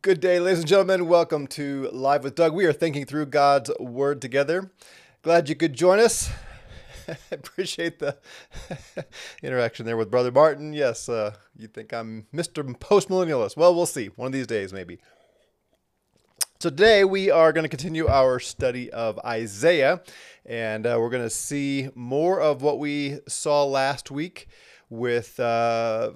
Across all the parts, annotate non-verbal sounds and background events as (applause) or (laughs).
Good day, ladies and gentlemen. Welcome to Live with Doug. We are thinking through God's Word together. Glad you could join us. I (laughs) Appreciate the (laughs) interaction there with Brother Martin. Yes, uh, you think I'm Mr. Postmillennialist. Well, we'll see. One of these days, maybe. So today we are going to continue our study of Isaiah, and uh, we're going to see more of what we saw last week with uh,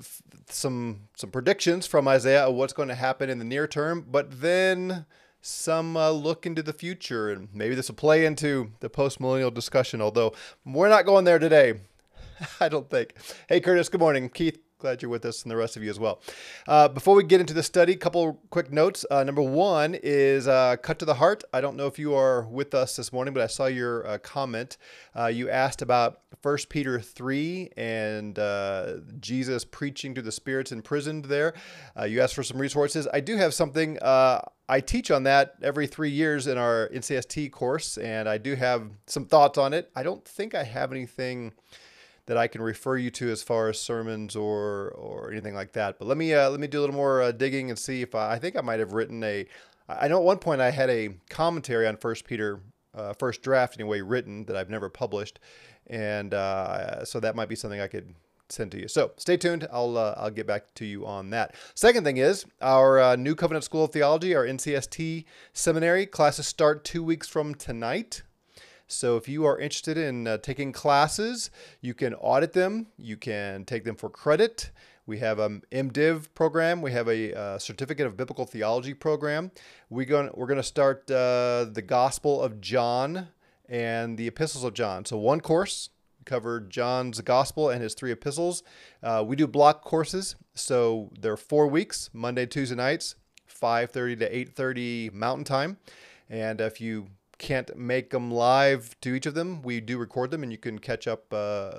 some some predictions from Isaiah of what's going to happen in the near term, but then some uh, look into the future, and maybe this will play into the post millennial discussion. Although we're not going there today, (laughs) I don't think. Hey, Curtis. Good morning, Keith. Glad you're with us and the rest of you as well. Uh, before we get into the study, a couple quick notes. Uh, number one is uh, cut to the heart. I don't know if you are with us this morning, but I saw your uh, comment. Uh, you asked about 1 Peter 3 and uh, Jesus preaching to the spirits imprisoned there. you asked for some resources. I do have something. I teach on that every three years in our NCST course, and I do have some thoughts on it. I don't think I have anything that I can refer you to as far as sermons or or anything like that. But let me uh, let me do a little more uh, digging and see if I, I think I might have written a. I know at one point I had a commentary on First Peter, uh, first draft anyway, written that I've never published, and uh, so that might be something I could send to you. So stay tuned. I'll uh, I'll get back to you on that. Second thing is our uh, New Covenant School of Theology, our NCST seminary classes start two weeks from tonight. So if you are interested in uh, taking classes, you can audit them, you can take them for credit. We have a MDiv program. We have a uh, certificate of biblical theology program. We going we're going to start uh, the Gospel of John and the Epistles of John. So one course covered John's Gospel and his three epistles. Uh, we do block courses, so they're four weeks, Monday, Tuesday nights, 5:30 to 8:30 Mountain Time. And if you can't make them live to each of them, we do record them, and you can catch up, uh,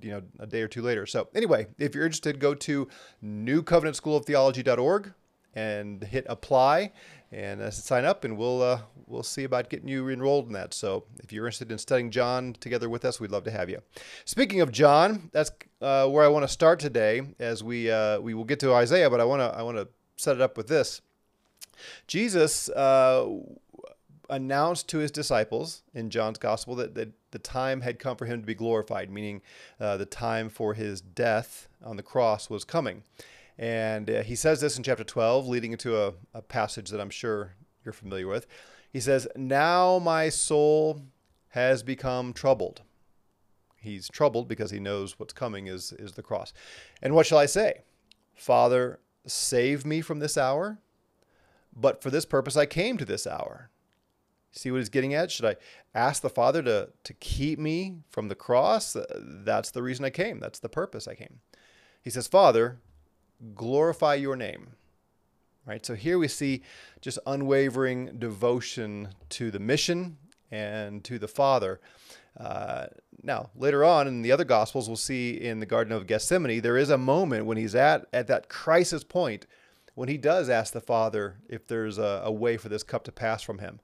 you know, a day or two later. So anyway, if you're interested, go to newcovenantschooloftheology.org and hit apply and uh, sign up, and we'll uh, we'll see about getting you enrolled in that. So if you're interested in studying John together with us, we'd love to have you. Speaking of John, that's uh, where I want to start today. As we uh, we will get to Isaiah, but I want to I want to set it up with this. Jesus uh, announced to his disciples in John's gospel that, that the time had come for him to be glorified, meaning uh, the time for his death on the cross was coming. And uh, he says this in chapter 12, leading into a, a passage that I'm sure you're familiar with. He says, Now my soul has become troubled. He's troubled because he knows what's coming is, is the cross. And what shall I say? Father, save me from this hour. But for this purpose I came to this hour. See what he's getting at? Should I ask the Father to, to keep me from the cross? That's the reason I came. That's the purpose I came. He says, Father, glorify your name. Right? So here we see just unwavering devotion to the mission and to the Father. Uh, now, later on in the other Gospels, we'll see in the Garden of Gethsemane, there is a moment when he's at, at that crisis point when he does ask the Father if there's a, a way for this cup to pass from him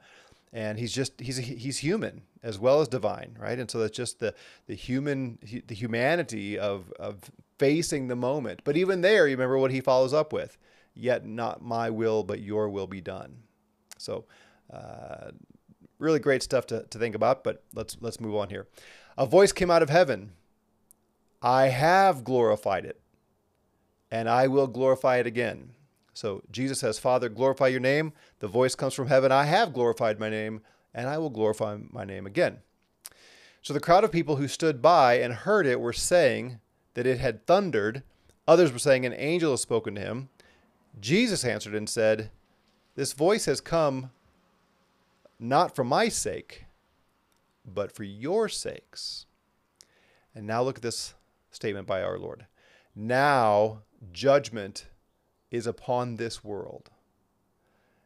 and he's just he's he's human as well as divine right? And so that's just the the human the humanity of of facing the moment. But even there you remember what he follows up with yet not my will but your will be done. So uh, really great stuff to, to think about but let's let's move on here. A voice came out of heaven. I have glorified it and i will glorify it again so Jesus says, Father, glorify your name. The voice comes from heaven. I have glorified my name, and I will glorify my name again. So the crowd of people who stood by and heard it were saying that it had thundered. Others were saying an angel has spoken to him. Jesus answered and said, This voice has come not for my sake, but for your sakes. And now look at this statement by our Lord. Now judgment is upon this world.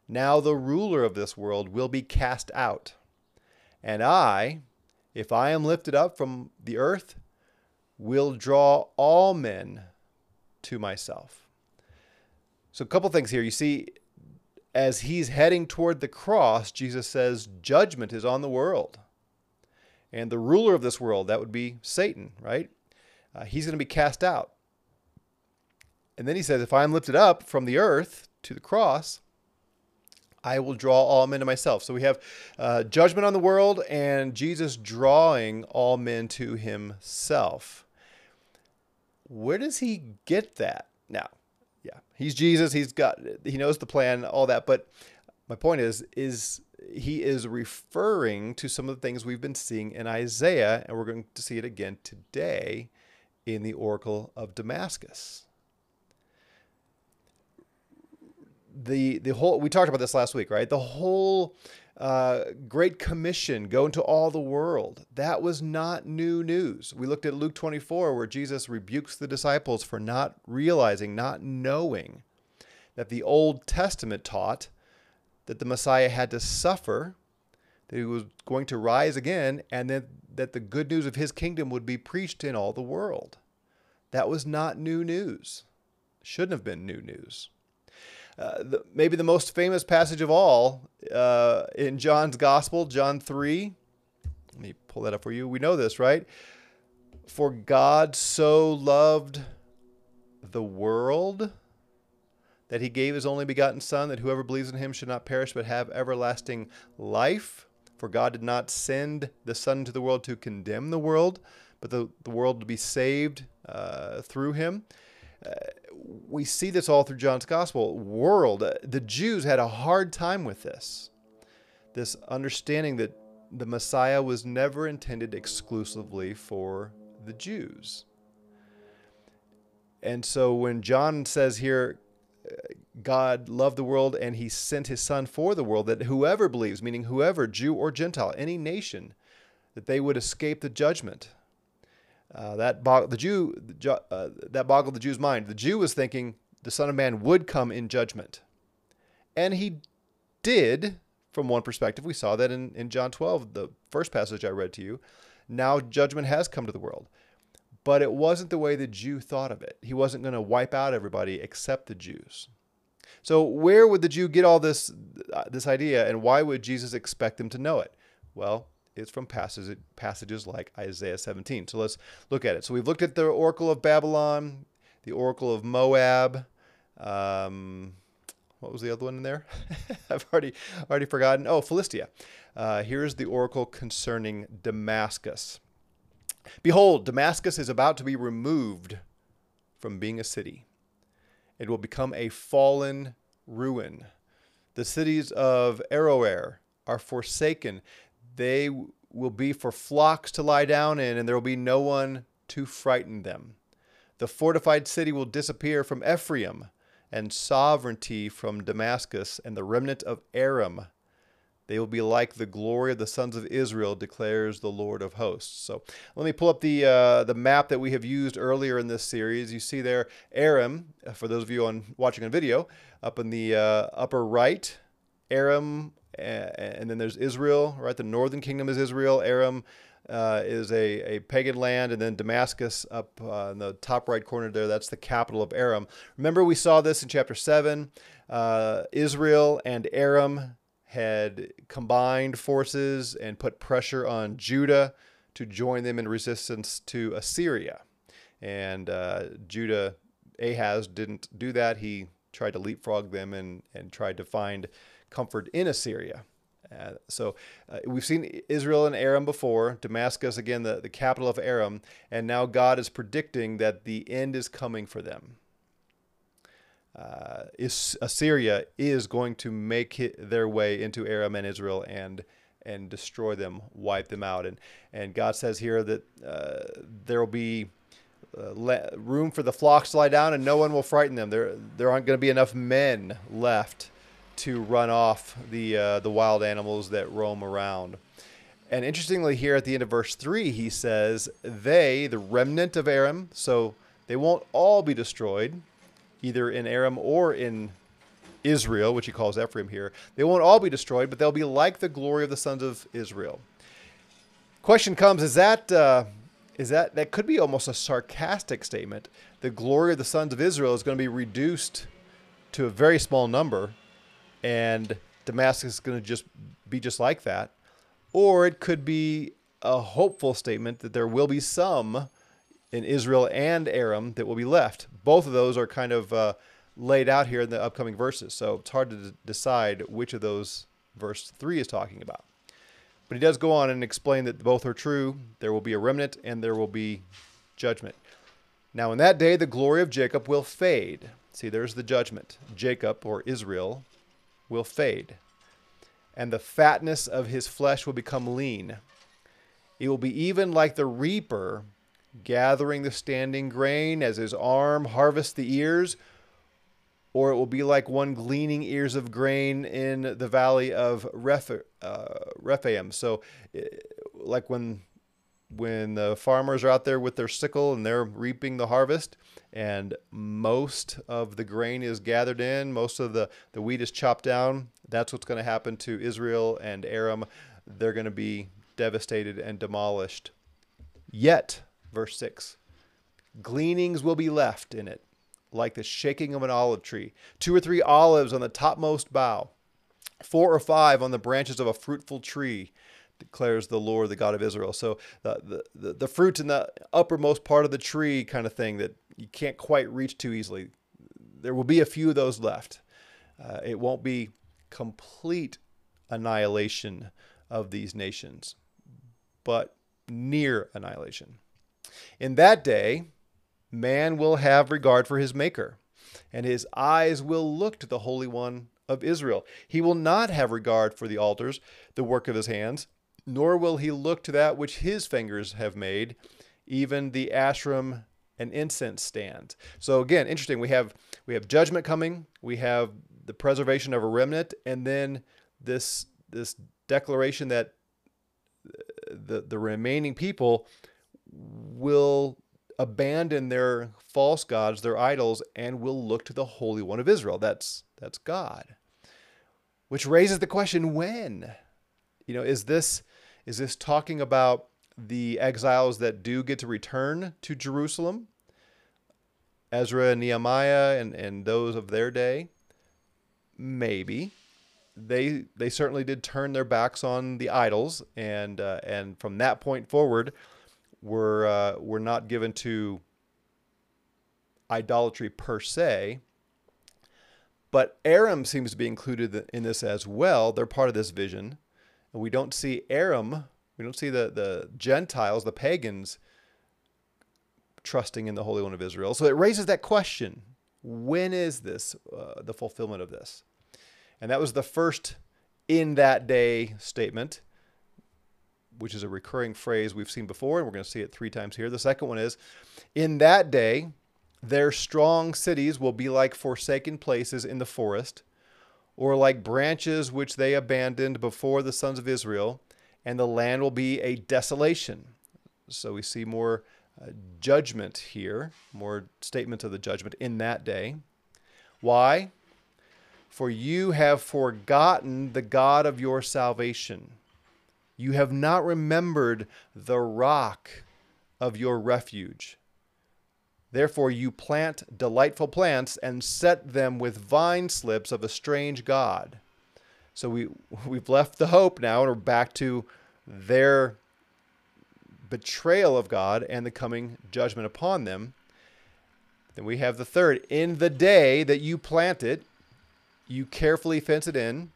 Now the ruler of this world will be cast out. And I, if I am lifted up from the earth, will draw all men to myself. So, a couple things here. You see, as he's heading toward the cross, Jesus says, Judgment is on the world. And the ruler of this world, that would be Satan, right? Uh, he's going to be cast out. And then he says, If I am lifted up from the earth to the cross, I will draw all men to myself. So we have uh, judgment on the world and Jesus drawing all men to himself. Where does he get that? Now, yeah, he's Jesus. He's got, he knows the plan, all that. But my point is, is he is referring to some of the things we've been seeing in Isaiah, and we're going to see it again today in the Oracle of Damascus. The the whole we talked about this last week, right? The whole uh, Great Commission, go into all the world. That was not new news. We looked at Luke 24, where Jesus rebukes the disciples for not realizing, not knowing that the Old Testament taught that the Messiah had to suffer, that he was going to rise again, and then that the good news of his kingdom would be preached in all the world. That was not new news. Shouldn't have been new news. Uh, the, maybe the most famous passage of all uh, in John's Gospel, John 3. Let me pull that up for you. We know this, right? For God so loved the world that he gave his only begotten Son, that whoever believes in him should not perish but have everlasting life. For God did not send the Son into the world to condemn the world, but the, the world to be saved uh, through him. Uh, we see this all through John's gospel. World, the Jews had a hard time with this. This understanding that the Messiah was never intended exclusively for the Jews. And so when John says here, uh, God loved the world and he sent his son for the world, that whoever believes, meaning whoever, Jew or Gentile, any nation, that they would escape the judgment uh, that bog- the Jew uh, that boggled the Jew's mind. The Jew was thinking the Son of Man would come in judgment, and he did. From one perspective, we saw that in, in John 12, the first passage I read to you. Now judgment has come to the world, but it wasn't the way the Jew thought of it. He wasn't going to wipe out everybody except the Jews. So where would the Jew get all this uh, this idea, and why would Jesus expect them to know it? Well, is from passages, passages like Isaiah 17. So let's look at it. So we've looked at the Oracle of Babylon, the Oracle of Moab. Um, what was the other one in there? (laughs) I've already already forgotten. Oh, Philistia. Uh, here's the oracle concerning Damascus. Behold, Damascus is about to be removed from being a city. It will become a fallen ruin. The cities of Aroer are forsaken. They will be for flocks to lie down in, and there will be no one to frighten them. The fortified city will disappear from Ephraim, and sovereignty from Damascus, and the remnant of Aram. They will be like the glory of the sons of Israel, declares the Lord of hosts. So let me pull up the uh, the map that we have used earlier in this series. You see there Aram, for those of you on watching on video, up in the uh, upper right. Aram and then there's Israel, right? The northern kingdom is Israel. Aram uh, is a, a pagan land, and then Damascus up uh, in the top right corner there, that's the capital of Aram. Remember, we saw this in chapter 7. Uh, Israel and Aram had combined forces and put pressure on Judah to join them in resistance to Assyria. And uh, Judah, Ahaz, didn't do that. He tried to leapfrog them and, and tried to find comfort in Assyria. Uh, so uh, we've seen Israel and Aram before, Damascus, again, the, the capital of Aram, and now God is predicting that the end is coming for them. Uh, is, Assyria is going to make their way into Aram and Israel and and destroy them, wipe them out. And and God says here that uh, there will be uh, room for the flocks to lie down, and no one will frighten them. There there aren't going to be enough men left to run off the uh, the wild animals that roam around. And interestingly, here at the end of verse three, he says, "They, the remnant of Aram, so they won't all be destroyed, either in Aram or in Israel, which he calls Ephraim here. They won't all be destroyed, but they'll be like the glory of the sons of Israel." Question comes: Is that uh, is that that could be almost a sarcastic statement? The glory of the sons of Israel is going to be reduced to a very small number and Damascus is going to just be just like that. Or it could be a hopeful statement that there will be some in Israel and Aram that will be left. Both of those are kind of uh, laid out here in the upcoming verses. So it's hard to d- decide which of those verse 3 is talking about. But he does go on and explain that both are true. There will be a remnant and there will be judgment. Now, in that day, the glory of Jacob will fade. See, there's the judgment. Jacob, or Israel, will fade. And the fatness of his flesh will become lean. It will be even like the reaper gathering the standing grain as his arm harvests the ears, or it will be like one gleaning ears of grain in the valley of uh, Rephaim. So, eh, like when when the farmers are out there with their sickle and they're reaping the harvest, and most of the grain is gathered in, most of the, the wheat is chopped down, that's what's going to happen to Israel and Aram. They're going to be devastated and demolished. Yet, verse 6 gleanings will be left in it, like the shaking of an olive tree, two or three olives on the topmost bough, four or five on the branches of a fruitful tree declares the Lord, the God of Israel. So the, the, the, fruit in the uppermost part of the tree kind of thing that you can't quite reach too easily. There will be a few of those left. Uh, it won't be complete annihilation of these nations, but near annihilation. In that day, man will have regard for his Maker, and his eyes will look to the Holy One of Israel. He will not have regard for the altars, the work of his hands, nor will he look to that which his fingers have made, even the Asherim and incense stand. So again, interesting. We have we have judgment coming. We have the preservation of a remnant, and then this this declaration that uh, the the remaining people will abandon their false gods, their idols, and will look to the Holy One of Israel. That's that's God. Which raises the question: When? You know, is this is this talking about the exiles that do get to return to Jerusalem? Ezra and Nehemiah and, and those of their day? Maybe. They they certainly did turn their backs on the idols, and uh, and from that point forward, were uh, were not given to idolatry per se. But Aram seems to be included in this as well. They're part of this vision and we don't see Aram, we don't see the, the Gentiles, the pagans, trusting in the Holy One of Israel. So it raises that question when is this, uh, the fulfillment of this? And that was the first in that day statement, which is a recurring phrase we've seen before, and we're going to see it three times here. The second one is in that day, their strong cities will be like forsaken places in the forest or like branches which they abandoned before the sons of Israel, and the land will be a desolation. So we see more judgment here, more statements of the judgment in that day. Why? For you have forgotten the God of your salvation. You have not remembered the rock of your refuge. Therefore, you plant delightful plants and set them with vine slips of a strange God. So we, (laughs) we've left the hope now and we're back to their betrayal of God and the coming judgment upon them. Then we have the third. In the day that you plant it, you carefully fence it in,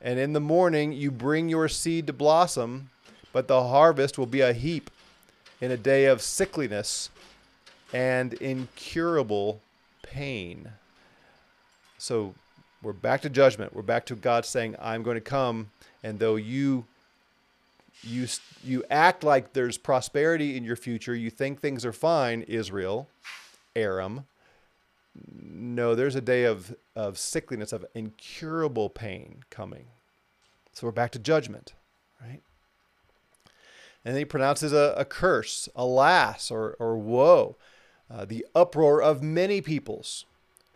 and in the morning you bring your seed to blossom, but the harvest will be a heap in a day of sickliness and incurable pain. So we're back to judgment. We're back to God saying, "I'm going to come," and though you you you act like there's prosperity in your future, you think things are fine, Israel, Aram. No, there's a day of of sickliness, of incurable pain coming. So we're back to judgment, right? And then he pronounces a, a curse, alas, or or woe uh, the uproar of many peoples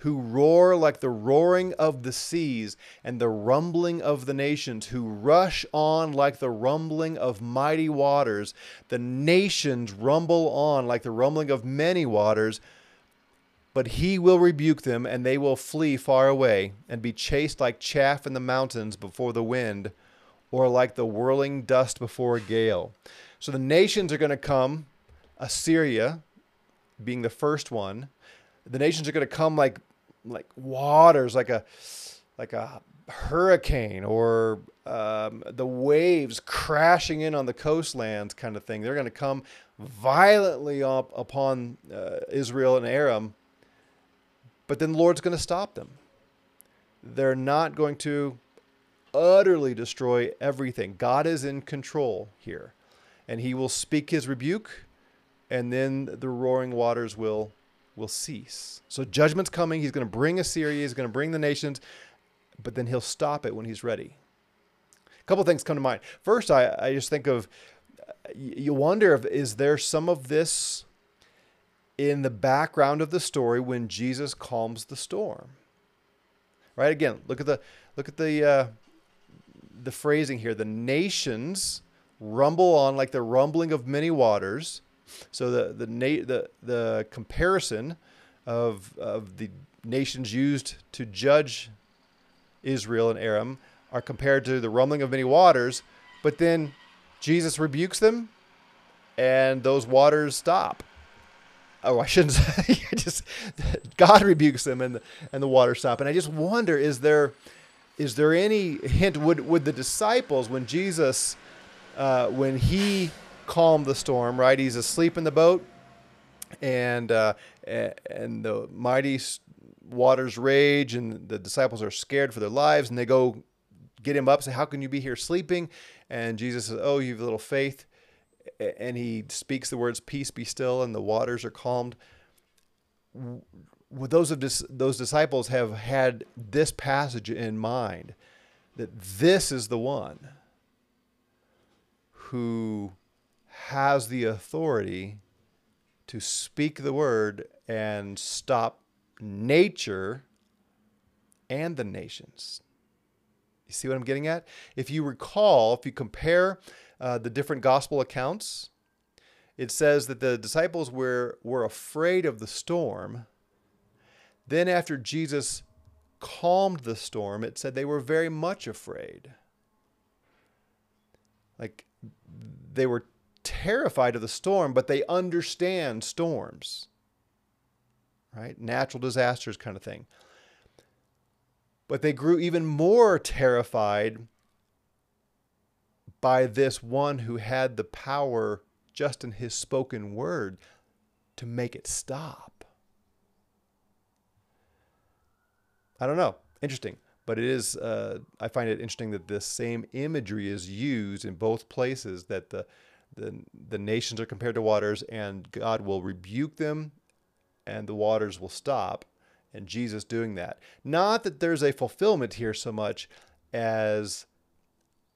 who roar like the roaring of the seas and the rumbling of the nations, who rush on like the rumbling of mighty waters. The nations rumble on like the rumbling of many waters, but he will rebuke them, and they will flee far away and be chased like chaff in the mountains before the wind, or like the whirling dust before a gale. So the nations are going to come Assyria, being the first one, the nations are going to come like like waters, like a like a hurricane or um, the waves crashing in on the coastlands kind of thing. They're going to come violently up upon uh, Israel and Aram, but then the Lord's going to stop them. They're not going to utterly destroy everything. God is in control here, and He will speak His rebuke, and then the roaring waters will will cease. So judgment's coming. He's going to bring Assyria. He's going to bring the nations but then he'll stop it when he's ready. A couple things come to mind. First, I, I just think of you wonder if is there some of this in the background of the story when Jesus calms the storm. Right again, look at the look at the uh, the phrasing here. The nations rumble on like the rumbling of many waters. So the the na- the the comparison of of the nations used to judge Israel and Aram are compared to the rumbling of many waters, but then Jesus rebukes them and those waters stop. Oh, I shouldn't (laughs) say just God rebukes them and the, and the waters stop. And I just wonder is there is there any hint would would the disciples when Jesus uh, when he calmed the storm, right? He's asleep in the boat and uh, and the mighty waters rage and the disciples are scared for their lives and they go get him up say how can you be here sleeping? And jesus says oh you have little faith. And he speaks the words peace be still and the waters are calmed. Would those of dis- those disciples have had this passage in mind that this is the one who has the authority to speak the word and stop nature, and the nations. You see what I'm getting at? If you recall, if you compare uh, the different gospel accounts, it says that the disciples were, were afraid of the storm. Then, after Jesus calmed the storm, it said they were very much afraid. Like they were terrified of the storm, but they understand storms right? Natural disasters kind of thing. But they grew even more terrified by this one who had the power just in his spoken word to make it stop. I don't know. Interesting. But it is, uh, I find it interesting that this same imagery is used in both places that the, the, the nations are compared to waters and God will rebuke them and the waters will stop. And Jesus doing that. Not that there's a fulfillment here so much as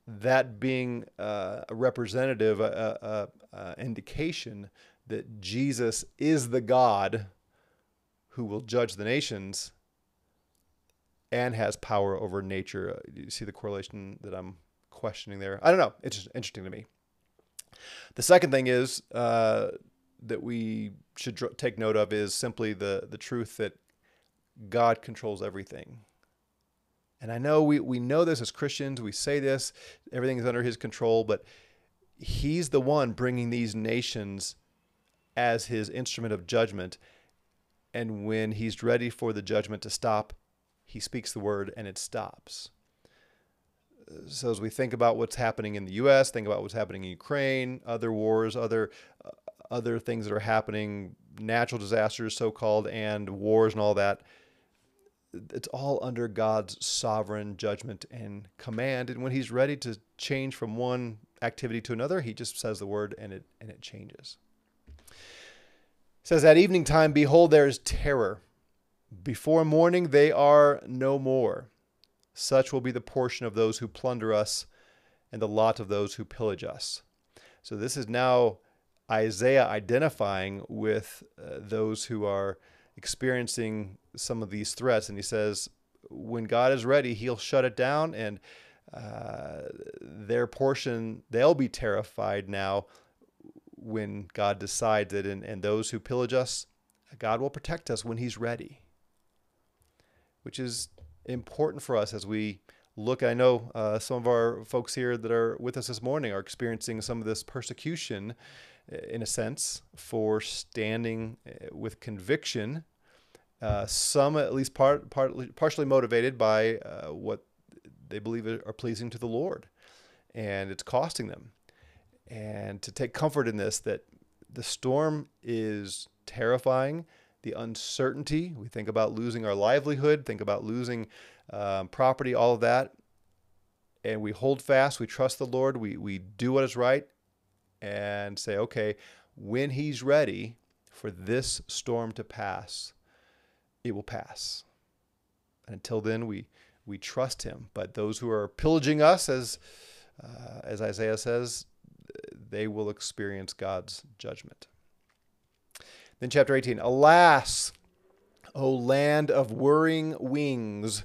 that being uh, a representative, a, a, a indication that Jesus is the God who will judge the nations and has power over nature. Uh, you see the correlation that I'm questioning there? I don't know. It's interesting to me. The second thing is uh, that we should dr- take note of is simply the the truth that God controls everything. And I know we, we know this as Christians, we say this, everything is under his control, but he's the one bringing these nations as his instrument of judgment. And when he's ready for the judgment to stop, he speaks the word and it stops. So as we think about what's happening in the U.S., think about what's happening in Ukraine, other wars, other uh, other things that are happening, natural disasters, so called, and wars and all that. It's all under God's sovereign judgment and command. And when He's ready to change from one activity to another, He just says the word and it and it changes. It says at evening time, behold, there is terror. Before morning they are no more. Such will be the portion of those who plunder us and the lot of those who pillage us. So this is now Isaiah identifying with uh, those who are experiencing some of these threats. And he says, when God is ready, he'll shut it down and uh, their portion, they'll be terrified now when God decides it. And, and those who pillage us, God will protect us when he's ready, which is important for us as we look. I know uh, some of our folks here that are with us this morning are experiencing some of this persecution in a sense, for standing uh, with conviction Uh, some at least part, partly, partially motivated by uh, what they believe are pleasing to the Lord, and it's costing them. And to take comfort in this, that the storm is terrifying. The uncertainty, we think about losing our livelihood, think about losing um, property, all of that. And we hold fast, we trust the Lord, we, we do what is right, and say, okay, when He's ready for this storm to pass, it will pass. And until then, we, we trust Him. But those who are pillaging us, as, uh, as Isaiah says, they will experience God's judgment. Then, chapter 18 Alas, O land of whirring wings,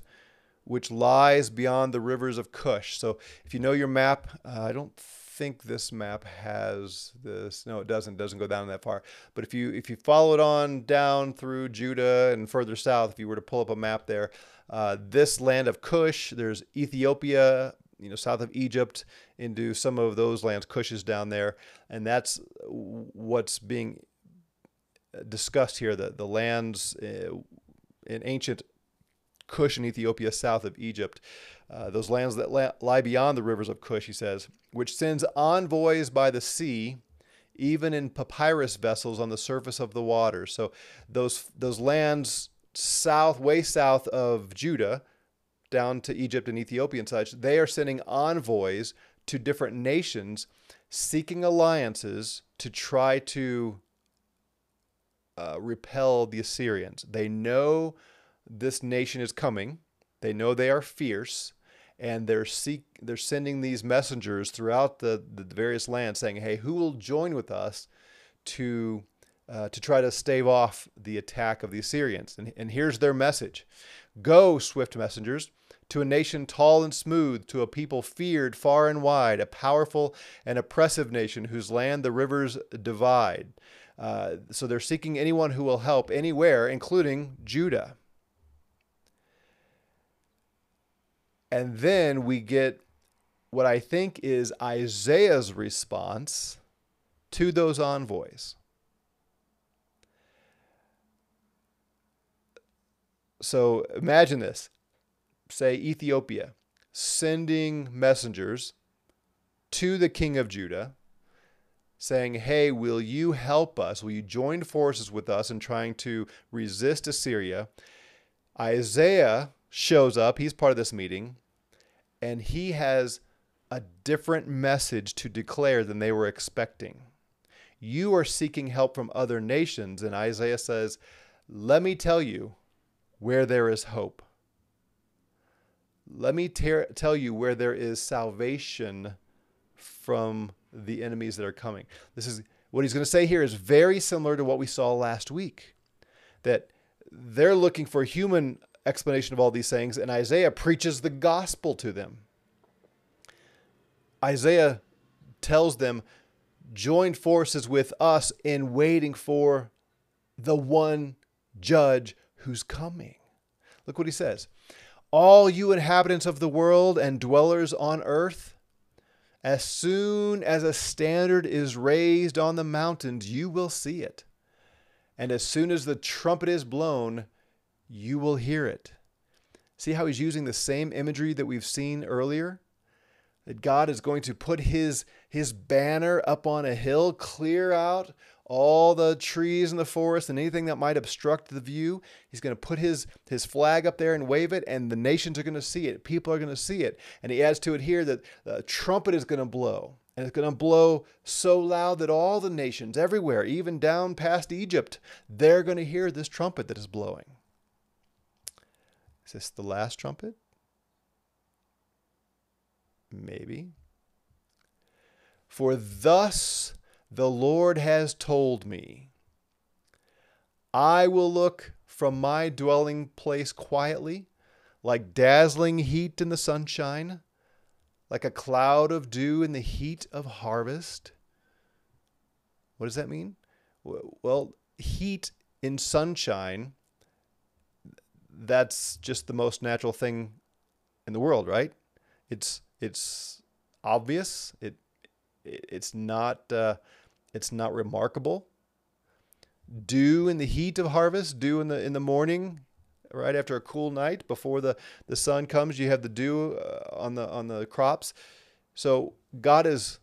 which lies beyond the rivers of Cush. So, if you know your map, uh, I don't think this map has this. No, it doesn't. It doesn't go down that far. But if you if you follow it on down through Judah and further south, if you were to pull up a map there, uh, this land of Cush, there's Ethiopia, you know, south of Egypt into some of those lands. Cush is down there, and that's what's being discussed here. The the lands uh, in ancient Cush in Ethiopia, south of Egypt. Uh, those lands that lie beyond the rivers of Cush, he says, which sends envoys by the sea, even in papyrus vessels on the surface of the water. So those those lands south, way south of Judah, down to Egypt and Ethiopia and such, they are sending envoys to different nations seeking alliances to try to uh, repel the Assyrians. They know this nation is coming. They know they are fierce, and they're seek they're sending these messengers throughout the, the various lands saying, "Hey, who will join with us to uh, to try to stave off the attack of the Assyrians?" And, and here's their message: Go, swift messengers to a nation tall and smooth, to a people feared far and wide, a powerful and oppressive nation whose land the rivers divide. Uh, so they're seeking anyone who will help anywhere, including Judah. And then we get what I think is Isaiah's response to those envoys. So imagine this say Ethiopia, sending messengers to the king of Judah saying, Hey, will you help us? Will you join forces with us in trying to resist Assyria? Isaiah shows up. He's part of this meeting, and he has a different message to declare than they were expecting. You are seeking help from other nations, and Isaiah says, Let me tell you where there is hope. Let me ter- tell you where there is salvation from the enemies that are coming. This is what he's going to say here is very similar to what we saw last week. That they're looking for a human explanation of all these things, and Isaiah preaches the gospel to them. Isaiah tells them, join forces with us in waiting for the one judge who's coming. Look what he says all you inhabitants of the world and dwellers on earth, as soon as a standard is raised on the mountains, you will see it. And as soon as the trumpet is blown, you will hear it. See how he's using the same imagery that we've seen earlier? That God is going to put his, his banner up on a hill, clear out all the trees in the forest and anything that might obstruct the view. He's going to put his, his flag up there and wave it, and the nations are going to see it. People are going to see it. And he adds to it here that the trumpet is going to blow. And it's going to blow so loud that all the nations everywhere, even down past Egypt, they're going to hear this trumpet that is blowing. Is this the last trumpet? Maybe. For thus the Lord has told me, I will look from my dwelling place quietly, like dazzling heat in the sunshine, like a cloud of dew in the heat of harvest. What does that mean? Well, heat in sunshine, that's just the most natural thing in the world, right? It's it's obvious. It it's not uh, it's not remarkable. dew in the heat of harvest, dew in the in the morning, right after a cool night before the the sun comes. You have the dew uh, on the on the crops. So God is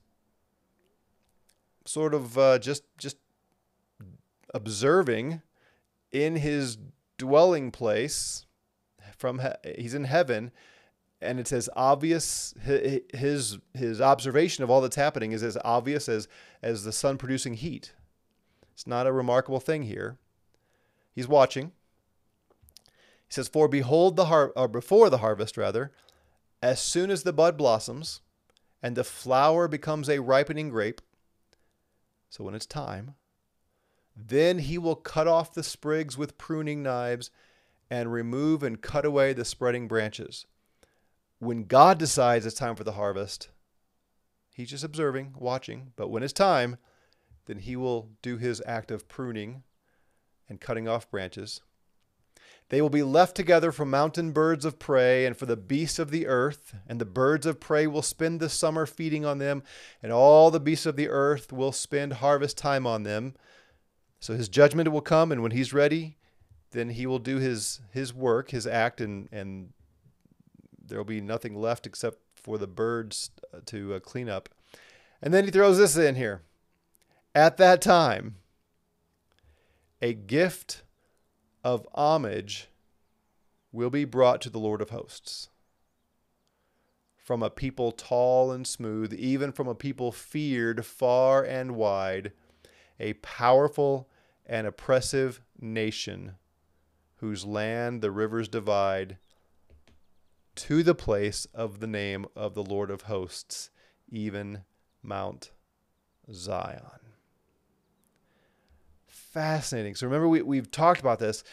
sort of uh, just just observing in His dwelling place from he, he's in heaven and it's as obvious his his observation of all that's happening is as obvious as as the sun producing heat. It's not a remarkable thing here. He's watching. He says for behold the har- or before the harvest rather as soon as the bud blossoms and the flower becomes a ripening grape so when it's time then he will cut off the sprigs with pruning knives and remove and cut away the spreading branches. When God decides it's time for the harvest, he's just observing, watching, but when it's time, then he will do his act of pruning and cutting off branches. They will be left together for mountain birds of prey and for the beasts of the earth, and the birds of prey will spend the summer feeding on them, and all the beasts of the earth will spend harvest time on them. So his judgment will come, and when he's ready, then he will do his his work, his act, and and there will be nothing left except for the birds uh, to uh, clean up. And then he throws this in here. At that time, a gift of homage will be brought to the Lord of hosts. From a people tall and smooth, even from a people feared far and wide, a powerful and oppressive nation whose land the rivers divide, to the place of the name of the Lord of hosts, even Mount Zion. Fascinating. So remember, we, we've talked about this.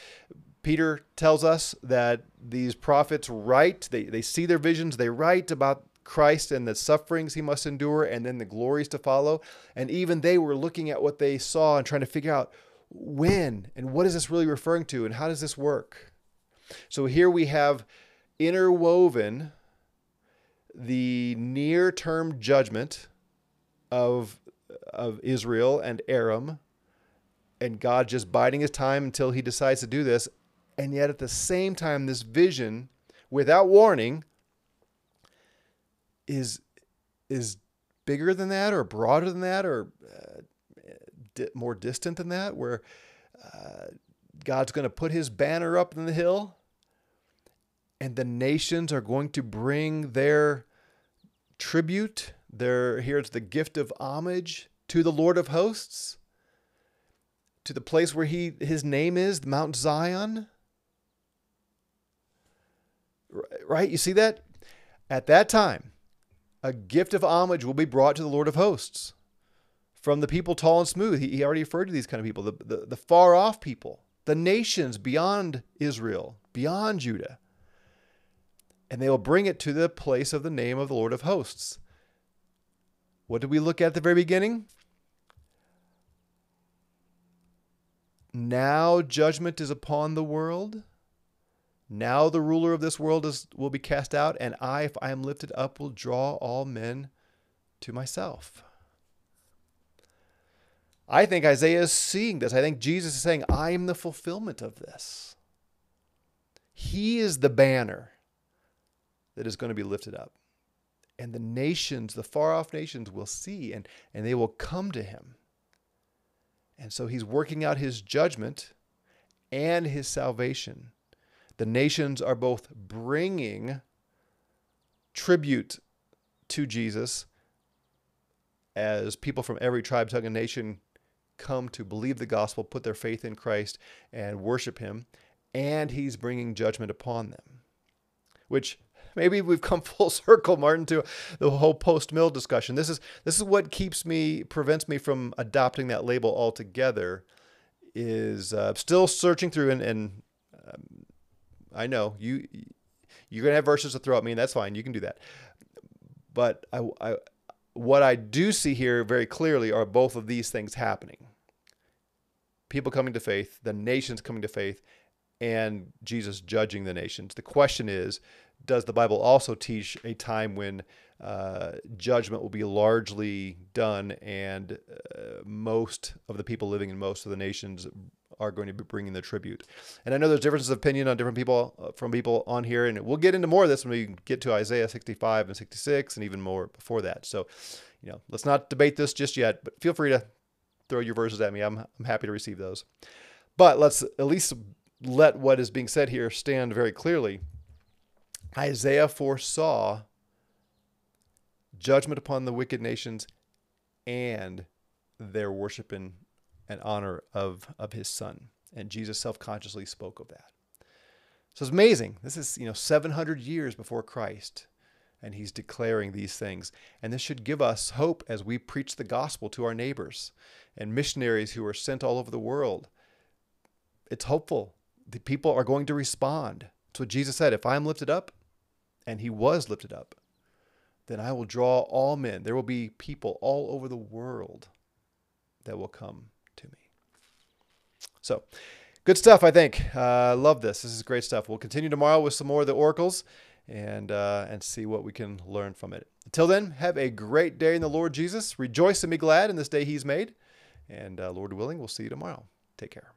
Peter tells us that these prophets write, they, they see their visions, they write about Christ and the sufferings he must endure and then the glories to follow. And even they were looking at what they saw and trying to figure out when and what is this really referring to and how does this work? So here we have interwoven the near term judgment of, of Israel and Aram, and God just biding his time until he decides to do this. And yet at the same time, this vision, without warning, is, is bigger than that or broader than that or uh, di- more distant than that, where uh, God's going to put his banner up in the hill and the nations are going to bring their tribute, their here's the gift of homage to the Lord of hosts, to the place where he his name is, Mount Zion. Right? You see that? At that time, a gift of homage will be brought to the Lord of hosts from the people tall and smooth. He, he already referred to these kind of people, the, the, the far off people, the nations beyond Israel, beyond Judah. And they will bring it to the place of the name of the Lord of hosts. What did we look at at the very beginning? Now judgment is upon the world. Now the ruler of this world is, will be cast out, and I, if I am lifted up, will draw all men to myself. I think Isaiah is seeing this. I think Jesus is saying, I am the fulfillment of this. He is the banner that is going to be lifted up. And the nations, the far off nations, will see and, and they will come to him. And so he's working out his judgment and his salvation. The nations are both bringing tribute to Jesus as people from every tribe, tongue, and nation come to believe the gospel, put their faith in Christ, and worship Him, and He's bringing judgment upon them. Which maybe we've come (laughs) full circle, Martin, to the whole post-mill discussion. This is this is what keeps me prevents me from adopting that label altogether. Is uh, still searching through, and, and um, I know you you're gonna have verses to throw at me, and that's fine. You can do that. But I, I what I do see here very clearly are both of these things happening people coming to faith, the nations coming to faith, and Jesus judging the nations. The question is does the Bible also teach a time when uh, judgment will be largely done, and uh, most of the people living in most of the nations are going to be bringing the tribute. And I know there's differences of opinion on different people uh, from people on here, and we'll get into more of this when we get to Isaiah 65 and 66, and even more before that. So, you know, let's not debate this just yet, but feel free to throw your verses at me. I'm I'm happy to receive those. But let's at least let what is being said here stand very clearly. Isaiah foresaw judgment upon the wicked nations and their worship and, and honor of, of his son. And Jesus self consciously spoke of that. So it's amazing. This is, you know, 700 years before Christ, and he's declaring these things. And this should give us hope as we preach the gospel to our neighbors and missionaries who are sent all over the world. It's hopeful. The people are going to respond. That's what Jesus said. If I am lifted up, and he was lifted up, then I will draw all men. There will be people all over the world that will come to me. So, good stuff, I think. Uh, love this. This is great stuff. We'll continue tomorrow with some more of the oracles and, uh, and see what we can learn from it. Until then, have a great day in the Lord Jesus. Rejoice and be glad in this day He's made. And uh, Lord willing, we'll see you tomorrow. Take care.